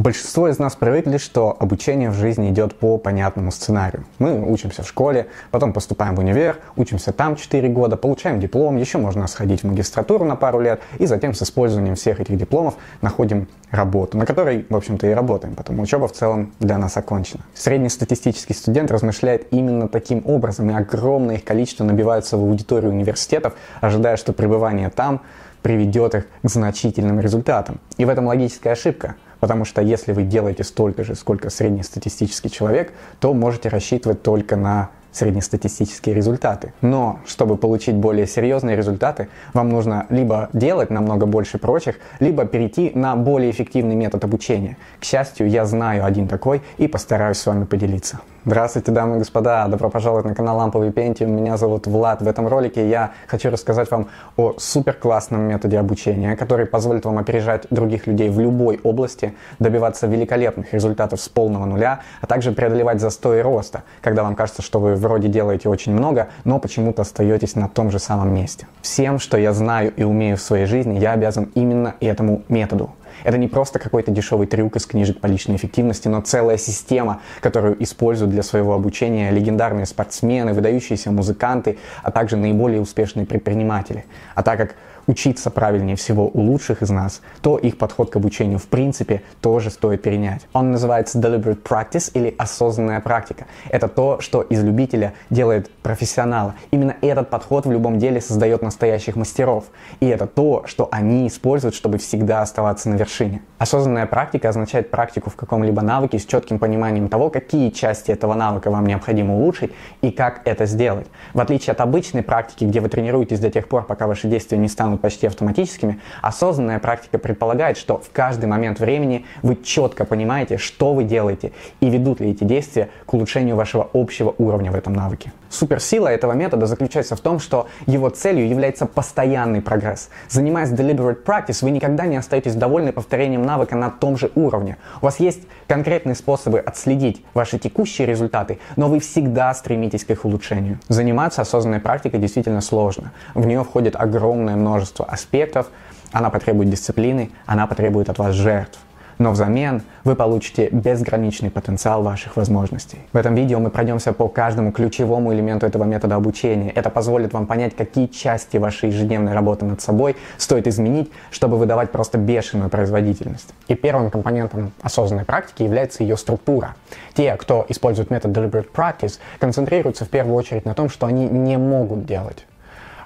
Большинство из нас привыкли, что обучение в жизни идет по понятному сценарию. Мы учимся в школе, потом поступаем в универ, учимся там 4 года, получаем диплом, еще можно сходить в магистратуру на пару лет, и затем с использованием всех этих дипломов находим работу, на которой, в общем-то, и работаем, потому учеба в целом для нас окончена. Среднестатистический студент размышляет именно таким образом, и огромное их количество набиваются в аудиторию университетов, ожидая, что пребывание там приведет их к значительным результатам. И в этом логическая ошибка – Потому что если вы делаете столько же, сколько среднестатистический человек, то можете рассчитывать только на среднестатистические результаты. Но чтобы получить более серьезные результаты, вам нужно либо делать намного больше прочих, либо перейти на более эффективный метод обучения. К счастью, я знаю один такой и постараюсь с вами поделиться. Здравствуйте, дамы и господа! Добро пожаловать на канал Ламповый Пентиум. Меня зовут Влад. В этом ролике я хочу рассказать вам о супер классном методе обучения, который позволит вам опережать других людей в любой области, добиваться великолепных результатов с полного нуля, а также преодолевать застои роста, когда вам кажется, что вы вроде делаете очень много, но почему-то остаетесь на том же самом месте. Всем, что я знаю и умею в своей жизни, я обязан именно этому методу. Это не просто какой-то дешевый трюк из книжек по личной эффективности, но целая система, которую используют для своего обучения легендарные спортсмены, выдающиеся музыканты, а также наиболее успешные предприниматели. А так как учиться правильнее всего у лучших из нас, то их подход к обучению в принципе тоже стоит перенять. Он называется deliberate practice или осознанная практика. Это то, что из любителя делает профессионала. Именно этот подход в любом деле создает настоящих мастеров. И это то, что они используют, чтобы всегда оставаться на вершине. Осознанная практика означает практику в каком-либо навыке с четким пониманием того, какие части этого навыка вам необходимо улучшить и как это сделать. В отличие от обычной практики, где вы тренируетесь до тех пор, пока ваши действия не станут станут почти автоматическими, осознанная практика предполагает, что в каждый момент времени вы четко понимаете, что вы делаете и ведут ли эти действия к улучшению вашего общего уровня в этом навыке. Суперсила этого метода заключается в том, что его целью является постоянный прогресс. Занимаясь deliberate practice, вы никогда не остаетесь довольны повторением навыка на том же уровне. У вас есть конкретные способы отследить ваши текущие результаты, но вы всегда стремитесь к их улучшению. Заниматься осознанной практикой действительно сложно. В нее входит огромное множество аспектов, она потребует дисциплины, она потребует от вас жертв но взамен вы получите безграничный потенциал ваших возможностей. В этом видео мы пройдемся по каждому ключевому элементу этого метода обучения. Это позволит вам понять, какие части вашей ежедневной работы над собой стоит изменить, чтобы выдавать просто бешеную производительность. И первым компонентом осознанной практики является ее структура. Те, кто использует метод Deliberate Practice, концентрируются в первую очередь на том, что они не могут делать.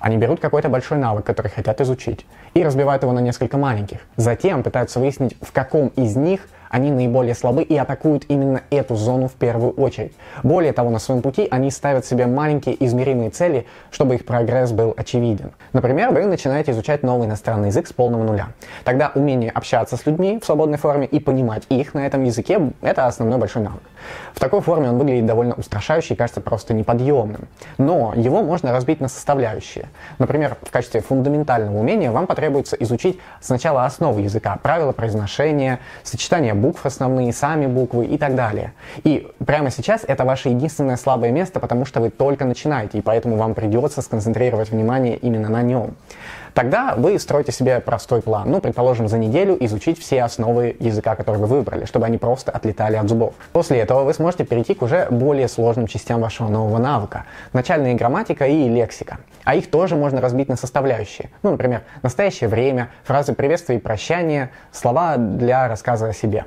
Они берут какой-то большой навык, который хотят изучить, и разбивают его на несколько маленьких. Затем пытаются выяснить, в каком из них они наиболее слабы и атакуют именно эту зону в первую очередь. Более того, на своем пути они ставят себе маленькие измеримые цели, чтобы их прогресс был очевиден. Например, вы начинаете изучать новый иностранный язык с полного нуля. Тогда умение общаться с людьми в свободной форме и понимать их на этом языке – это основной большой навык. В такой форме он выглядит довольно устрашающе и кажется просто неподъемным. Но его можно разбить на составляющие. Например, в качестве фундаментального умения вам потребуется изучить сначала основы языка, правила произношения, сочетание букв основные, сами буквы и так далее. И прямо сейчас это ваше единственное слабое место, потому что вы только начинаете, и поэтому вам придется сконцентрировать внимание именно на нем. Тогда вы строите себе простой план. Ну, предположим, за неделю изучить все основы языка, который вы выбрали, чтобы они просто отлетали от зубов. После этого вы сможете перейти к уже более сложным частям вашего нового навыка. Начальная грамматика и лексика. А их тоже можно разбить на составляющие. Ну, например, настоящее время, фразы приветствия и прощания, слова для рассказа о себе.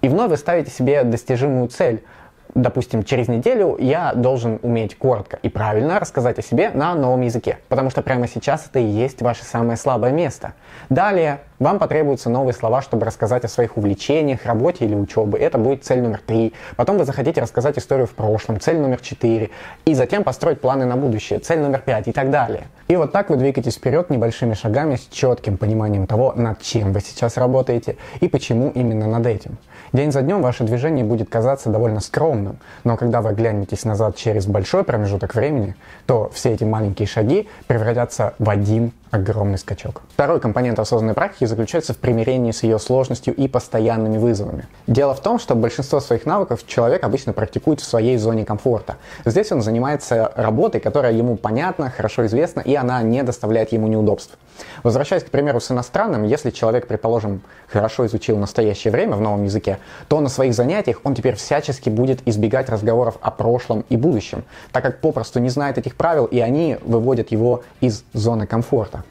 И вновь вы ставите себе достижимую цель – допустим, через неделю я должен уметь коротко и правильно рассказать о себе на новом языке, потому что прямо сейчас это и есть ваше самое слабое место. Далее вам потребуются новые слова, чтобы рассказать о своих увлечениях, работе или учебе. Это будет цель номер три. Потом вы захотите рассказать историю в прошлом, цель номер четыре. И затем построить планы на будущее, цель номер пять и так далее. И вот так вы двигаетесь вперед небольшими шагами с четким пониманием того, над чем вы сейчас работаете и почему именно над этим. День за днем ваше движение будет казаться довольно скромным, но когда вы глянетесь назад через большой промежуток времени, то все эти маленькие шаги превратятся в один огромный скачок. Второй компонент осознанной практики заключается в примирении с ее сложностью и постоянными вызовами. Дело в том, что большинство своих навыков человек обычно практикует в своей зоне комфорта. Здесь он занимается работой, которая ему понятна, хорошо известна, и она не доставляет ему неудобств. Возвращаясь, к примеру, с иностранным, если человек, предположим, хорошо изучил настоящее время в новом языке, то на своих занятиях он теперь всячески будет избегать разговоров о прошлом и будущем, так как попросту не знает этих правил, и они выводят его из зоны комфорта.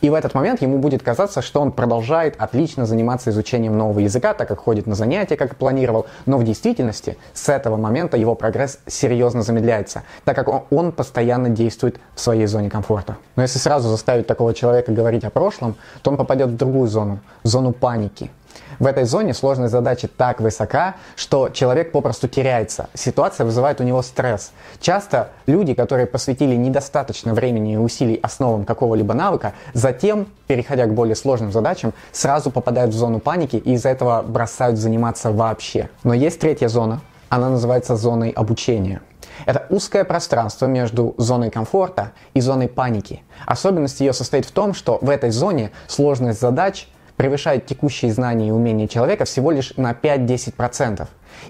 И в этот момент ему будет казаться, что он продолжает отлично заниматься изучением нового языка, так как ходит на занятия, как и планировал. Но в действительности с этого момента его прогресс серьезно замедляется, так как он, постоянно действует в своей зоне комфорта. Но если сразу заставить такого человека говорить о прошлом, то он попадет в другую зону, зону паники – в этой зоне сложность задачи так высока, что человек попросту теряется. Ситуация вызывает у него стресс. Часто люди, которые посвятили недостаточно времени и усилий основам какого-либо навыка, затем, переходя к более сложным задачам, сразу попадают в зону паники и из-за этого бросают заниматься вообще. Но есть третья зона. Она называется зоной обучения. Это узкое пространство между зоной комфорта и зоной паники. Особенность ее состоит в том, что в этой зоне сложность задач превышает текущие знания и умения человека всего лишь на 5-10%.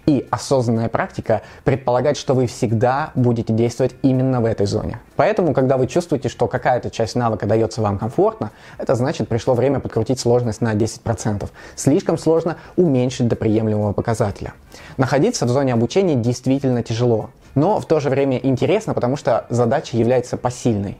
И осознанная практика предполагает, что вы всегда будете действовать именно в этой зоне. Поэтому, когда вы чувствуете, что какая-то часть навыка дается вам комфортно, это значит, пришло время подкрутить сложность на 10%. Слишком сложно уменьшить до приемлемого показателя. Находиться в зоне обучения действительно тяжело, но в то же время интересно, потому что задача является посильной.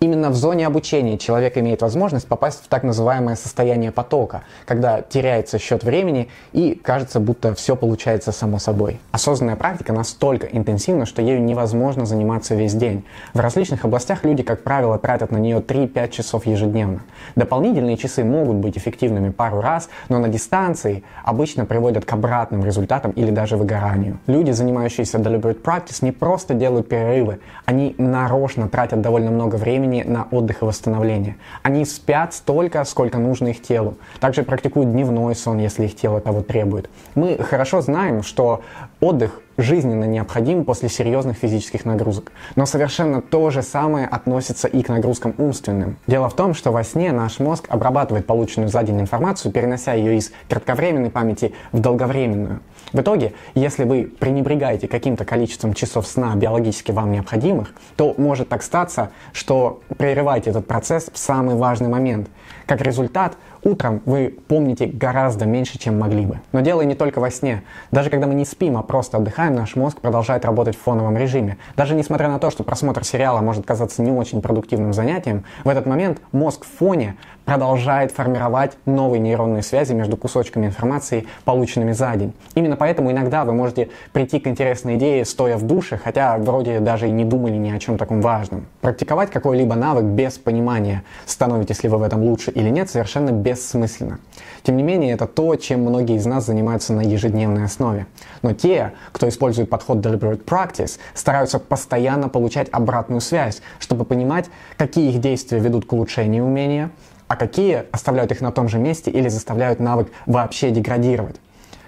Именно в зоне обучения человек имеет возможность попасть в так называемое состояние потока, когда теряется счет времени и кажется, будто все получается само собой. Осознанная практика настолько интенсивна, что ею невозможно заниматься весь день. В различных областях люди, как правило, тратят на нее 3-5 часов ежедневно. Дополнительные часы могут быть эффективными пару раз, но на дистанции обычно приводят к обратным результатам или даже выгоранию. Люди, занимающиеся deliberate practice, не просто делают перерывы, они нарочно тратят довольно много времени времени на отдых и восстановление. Они спят столько, сколько нужно их телу. Также практикуют дневной сон, если их тело того требует. Мы хорошо знаем, что отдых жизненно необходим после серьезных физических нагрузок. Но совершенно то же самое относится и к нагрузкам умственным. Дело в том, что во сне наш мозг обрабатывает полученную за день информацию, перенося ее из кратковременной памяти в долговременную. В итоге, если вы пренебрегаете каким-то количеством часов сна биологически вам необходимых, то может так статься, что прерываете этот процесс в самый важный момент. Как результат, Утром вы помните гораздо меньше, чем могли бы. Но дело не только во сне. Даже когда мы не спим, а просто отдыхаем, наш мозг продолжает работать в фоновом режиме. Даже несмотря на то, что просмотр сериала может казаться не очень продуктивным занятием, в этот момент мозг в фоне продолжает формировать новые нейронные связи между кусочками информации, полученными за день. Именно поэтому иногда вы можете прийти к интересной идее, стоя в душе, хотя вроде даже и не думали ни о чем таком важном. Практиковать какой-либо навык без понимания, становитесь ли вы в этом лучше или нет, совершенно бессмысленно. Тем не менее, это то, чем многие из нас занимаются на ежедневной основе. Но те, кто использует подход Deliberate Practice, стараются постоянно получать обратную связь, чтобы понимать, какие их действия ведут к улучшению умения, а какие оставляют их на том же месте или заставляют навык вообще деградировать.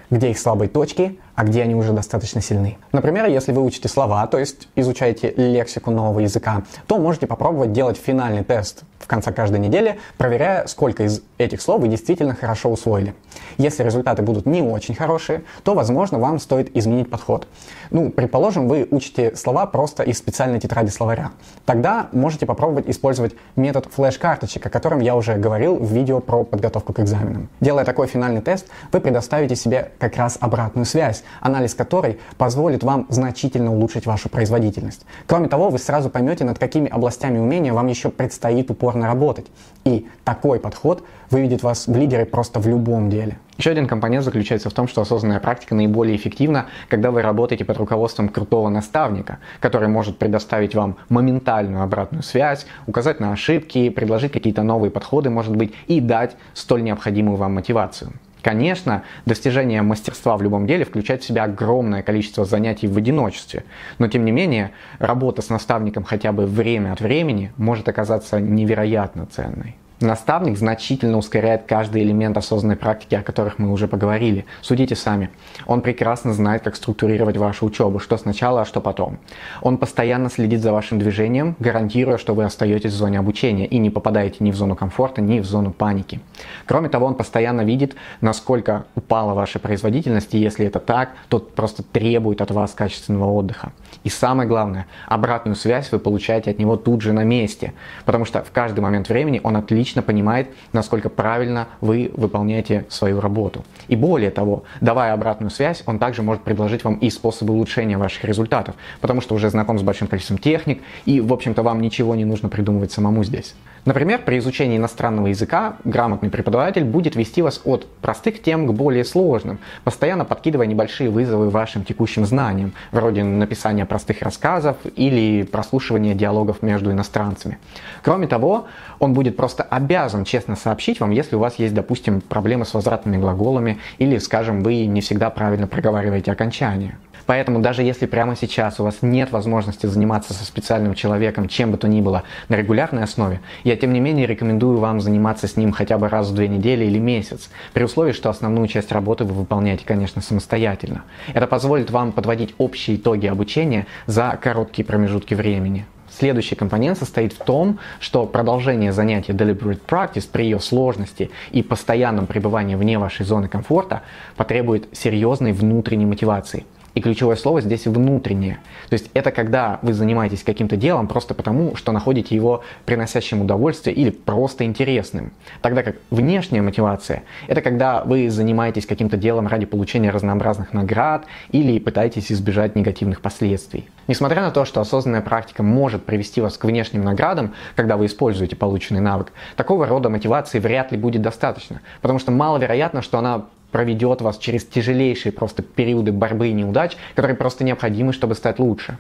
Где их слабые точки, а где они уже достаточно сильны. Например, если вы учите слова, то есть изучаете лексику нового языка, то можете попробовать делать финальный тест в конце каждой недели, проверяя, сколько из этих слов вы действительно хорошо усвоили. Если результаты будут не очень хорошие, то, возможно, вам стоит изменить подход. Ну, предположим, вы учите слова просто из специальной тетради словаря. Тогда можете попробовать использовать метод флеш-карточек, о котором я уже говорил в видео про подготовку к экзаменам. Делая такой финальный тест, вы предоставите себе как раз обратную связь, анализ которой позволит вам значительно улучшить вашу производительность. Кроме того, вы сразу поймете, над какими областями умения вам еще предстоит упорно работать. И такой подход выведет вас в лидеры просто в любом деле. Еще один компонент заключается в том, что осознанная практика наиболее эффективна, когда вы работаете под руководством крутого наставника, который может предоставить вам моментальную обратную связь, указать на ошибки, предложить какие-то новые подходы, может быть, и дать столь необходимую вам мотивацию. Конечно, достижение мастерства в любом деле включает в себя огромное количество занятий в одиночестве, но тем не менее работа с наставником хотя бы время от времени может оказаться невероятно ценной. Наставник значительно ускоряет каждый элемент осознанной практики, о которых мы уже поговорили. Судите сами. Он прекрасно знает, как структурировать вашу учебу, что сначала, а что потом. Он постоянно следит за вашим движением, гарантируя, что вы остаетесь в зоне обучения и не попадаете ни в зону комфорта, ни в зону паники. Кроме того, он постоянно видит, насколько упала ваша производительность, и если это так, то просто требует от вас качественного отдыха. И самое главное, обратную связь вы получаете от него тут же на месте, потому что в каждый момент времени он отлично понимает, насколько правильно вы выполняете свою работу. И более того, давая обратную связь, он также может предложить вам и способы улучшения ваших результатов, потому что уже знаком с большим количеством техник, и, в общем-то, вам ничего не нужно придумывать самому здесь. Например, при изучении иностранного языка грамотный преподаватель будет вести вас от простых тем к более сложным, постоянно подкидывая небольшие вызовы вашим текущим знаниям, вроде написания простых рассказов или прослушивания диалогов между иностранцами. Кроме того, он будет просто обязан честно сообщить вам, если у вас есть, допустим, проблемы с возвратными глаголами или, скажем, вы не всегда правильно проговариваете окончания. Поэтому даже если прямо сейчас у вас нет возможности заниматься со специальным человеком, чем бы то ни было, на регулярной основе, я тем не менее рекомендую вам заниматься с ним хотя бы раз в две недели или месяц, при условии, что основную часть работы вы выполняете, конечно, самостоятельно. Это позволит вам подводить общие итоги обучения за короткие промежутки времени. Следующий компонент состоит в том, что продолжение занятия Deliberate Practice при ее сложности и постоянном пребывании вне вашей зоны комфорта потребует серьезной внутренней мотивации. И ключевое слово здесь внутреннее. То есть это когда вы занимаетесь каким-то делом просто потому, что находите его приносящим удовольствие или просто интересным. Тогда как внешняя мотивация – это когда вы занимаетесь каким-то делом ради получения разнообразных наград или пытаетесь избежать негативных последствий. Несмотря на то, что осознанная практика может привести вас к внешним наградам, когда вы используете полученный навык, такого рода мотивации вряд ли будет достаточно, потому что маловероятно, что она проведет вас через тяжелейшие просто периоды борьбы и неудач, которые просто необходимы, чтобы стать лучше.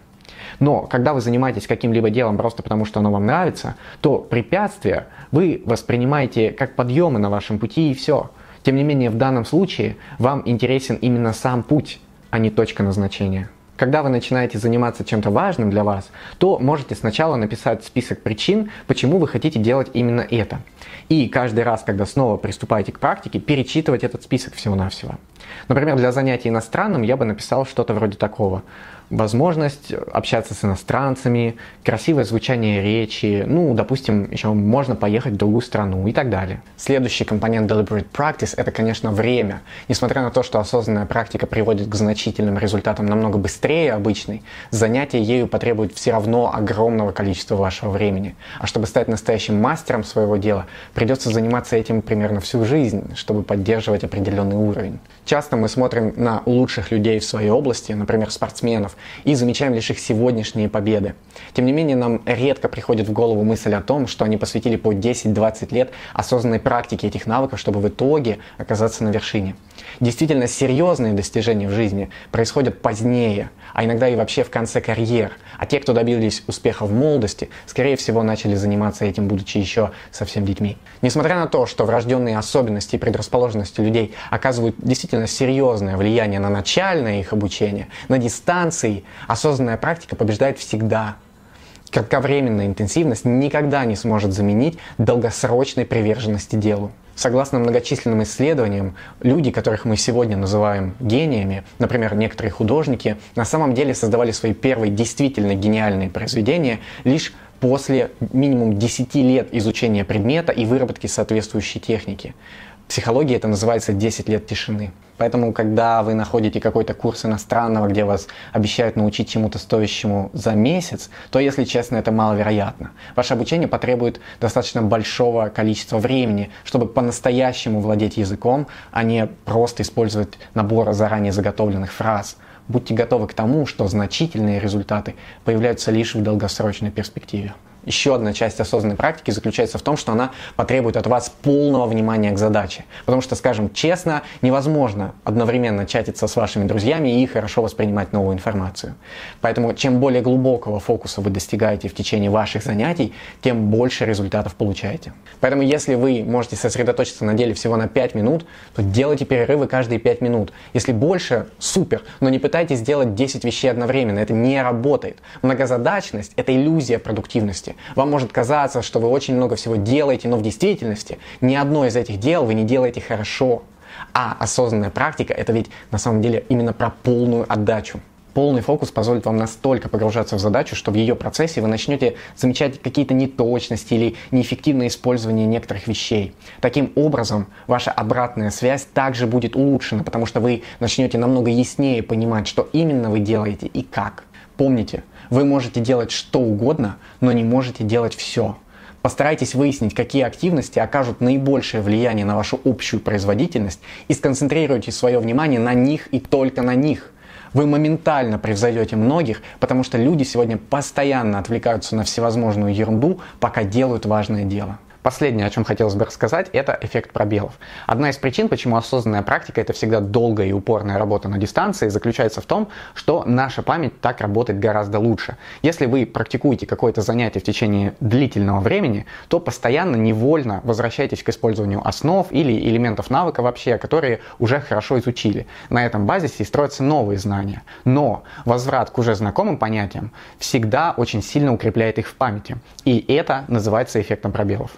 Но когда вы занимаетесь каким-либо делом просто потому, что оно вам нравится, то препятствия вы воспринимаете как подъемы на вашем пути и все. Тем не менее, в данном случае вам интересен именно сам путь, а не точка назначения. Когда вы начинаете заниматься чем-то важным для вас, то можете сначала написать список причин, почему вы хотите делать именно это. И каждый раз, когда снова приступаете к практике, перечитывать этот список всего-навсего. Например, для занятий иностранным я бы написал что-то вроде такого возможность общаться с иностранцами, красивое звучание речи, ну, допустим, еще можно поехать в другую страну и так далее. Следующий компонент Deliberate Practice – это, конечно, время. Несмотря на то, что осознанная практика приводит к значительным результатам намного быстрее обычной, занятие ею потребует все равно огромного количества вашего времени. А чтобы стать настоящим мастером своего дела, придется заниматься этим примерно всю жизнь, чтобы поддерживать определенный уровень. Часто мы смотрим на лучших людей в своей области, например, спортсменов, и замечаем лишь их сегодняшние победы. Тем не менее, нам редко приходит в голову мысль о том, что они посвятили по 10-20 лет осознанной практике этих навыков, чтобы в итоге оказаться на вершине. Действительно серьезные достижения в жизни происходят позднее, а иногда и вообще в конце карьер. А те, кто добились успеха в молодости, скорее всего, начали заниматься этим, будучи еще совсем детьми. Несмотря на то, что врожденные особенности и предрасположенности людей оказывают действительно серьезное влияние на начальное их обучение, на дистанции, осознанная практика побеждает всегда. Кратковременная интенсивность никогда не сможет заменить долгосрочной приверженности делу. Согласно многочисленным исследованиям, люди, которых мы сегодня называем гениями, например, некоторые художники, на самом деле создавали свои первые действительно гениальные произведения лишь после минимум 10 лет изучения предмета и выработки соответствующей техники психологии это называется 10 лет тишины. Поэтому, когда вы находите какой-то курс иностранного, где вас обещают научить чему-то стоящему за месяц, то, если честно, это маловероятно. Ваше обучение потребует достаточно большого количества времени, чтобы по-настоящему владеть языком, а не просто использовать набор заранее заготовленных фраз. Будьте готовы к тому, что значительные результаты появляются лишь в долгосрочной перспективе. Еще одна часть осознанной практики заключается в том, что она потребует от вас полного внимания к задаче. Потому что, скажем честно, невозможно одновременно чатиться с вашими друзьями и хорошо воспринимать новую информацию. Поэтому чем более глубокого фокуса вы достигаете в течение ваших занятий, тем больше результатов получаете. Поэтому если вы можете сосредоточиться на деле всего на 5 минут, то делайте перерывы каждые 5 минут. Если больше, супер, но не пытайтесь сделать 10 вещей одновременно, это не работает. Многозадачность – это иллюзия продуктивности. Вам может казаться, что вы очень много всего делаете, но в действительности ни одно из этих дел вы не делаете хорошо. А осознанная практика – это ведь на самом деле именно про полную отдачу. Полный фокус позволит вам настолько погружаться в задачу, что в ее процессе вы начнете замечать какие-то неточности или неэффективное использование некоторых вещей. Таким образом, ваша обратная связь также будет улучшена, потому что вы начнете намного яснее понимать, что именно вы делаете и как. Помните, вы можете делать что угодно, но не можете делать все. Постарайтесь выяснить, какие активности окажут наибольшее влияние на вашу общую производительность и сконцентрируйте свое внимание на них и только на них. Вы моментально превзойдете многих, потому что люди сегодня постоянно отвлекаются на всевозможную ерунду, пока делают важное дело. Последнее, о чем хотелось бы рассказать, это эффект пробелов. Одна из причин, почему осознанная практика это всегда долгая и упорная работа на дистанции, заключается в том, что наша память так работает гораздо лучше. Если вы практикуете какое-то занятие в течение длительного времени, то постоянно невольно возвращаетесь к использованию основ или элементов навыка вообще, которые уже хорошо изучили. На этом базисе строятся новые знания. Но возврат к уже знакомым понятиям всегда очень сильно укрепляет их в памяти. И это называется эффектом пробелов.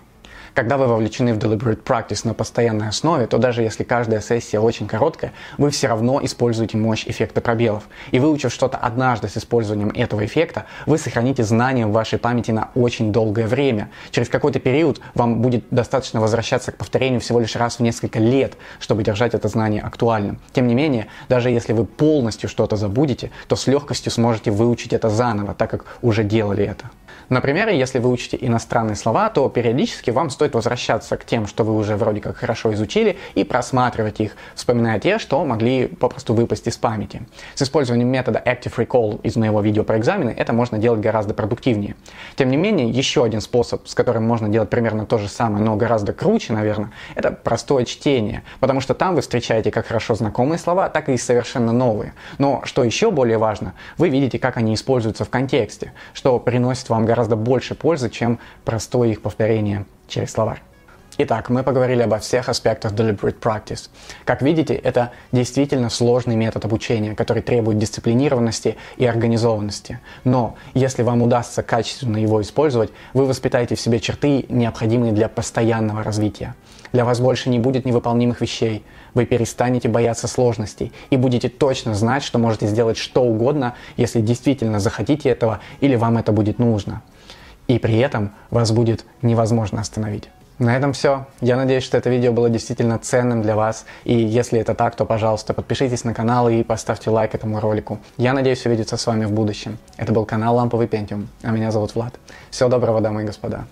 Когда вы вовлечены в deliberate practice на постоянной основе, то даже если каждая сессия очень короткая, вы все равно используете мощь эффекта пробелов. И выучив что-то однажды с использованием этого эффекта, вы сохраните знания в вашей памяти на очень долгое время. Через какой-то период вам будет достаточно возвращаться к повторению всего лишь раз в несколько лет, чтобы держать это знание актуальным. Тем не менее, даже если вы полностью что-то забудете, то с легкостью сможете выучить это заново, так как уже делали это. Например, если вы учите иностранные слова, то периодически вам стоит возвращаться к тем, что вы уже вроде как хорошо изучили, и просматривать их, вспоминая те, что могли попросту выпасть из памяти. С использованием метода Active Recall из моего видео про экзамены это можно делать гораздо продуктивнее. Тем не менее, еще один способ, с которым можно делать примерно то же самое, но гораздо круче, наверное, это простое чтение, потому что там вы встречаете как хорошо знакомые слова, так и совершенно новые. Но что еще более важно, вы видите, как они используются в контексте, что приносит вам гораздо гораздо больше пользы, чем простое их повторение через словарь. Итак, мы поговорили обо всех аспектах deliberate practice. Как видите, это действительно сложный метод обучения, который требует дисциплинированности и организованности. Но если вам удастся качественно его использовать, вы воспитаете в себе черты, необходимые для постоянного развития. Для вас больше не будет невыполнимых вещей. Вы перестанете бояться сложностей и будете точно знать, что можете сделать что угодно, если действительно захотите этого или вам это будет нужно. И при этом вас будет невозможно остановить. На этом все. Я надеюсь, что это видео было действительно ценным для вас. И если это так, то, пожалуйста, подпишитесь на канал и поставьте лайк этому ролику. Я надеюсь увидеться с вами в будущем. Это был канал Ламповый Пентиум, а меня зовут Влад. Всего доброго, дамы и господа.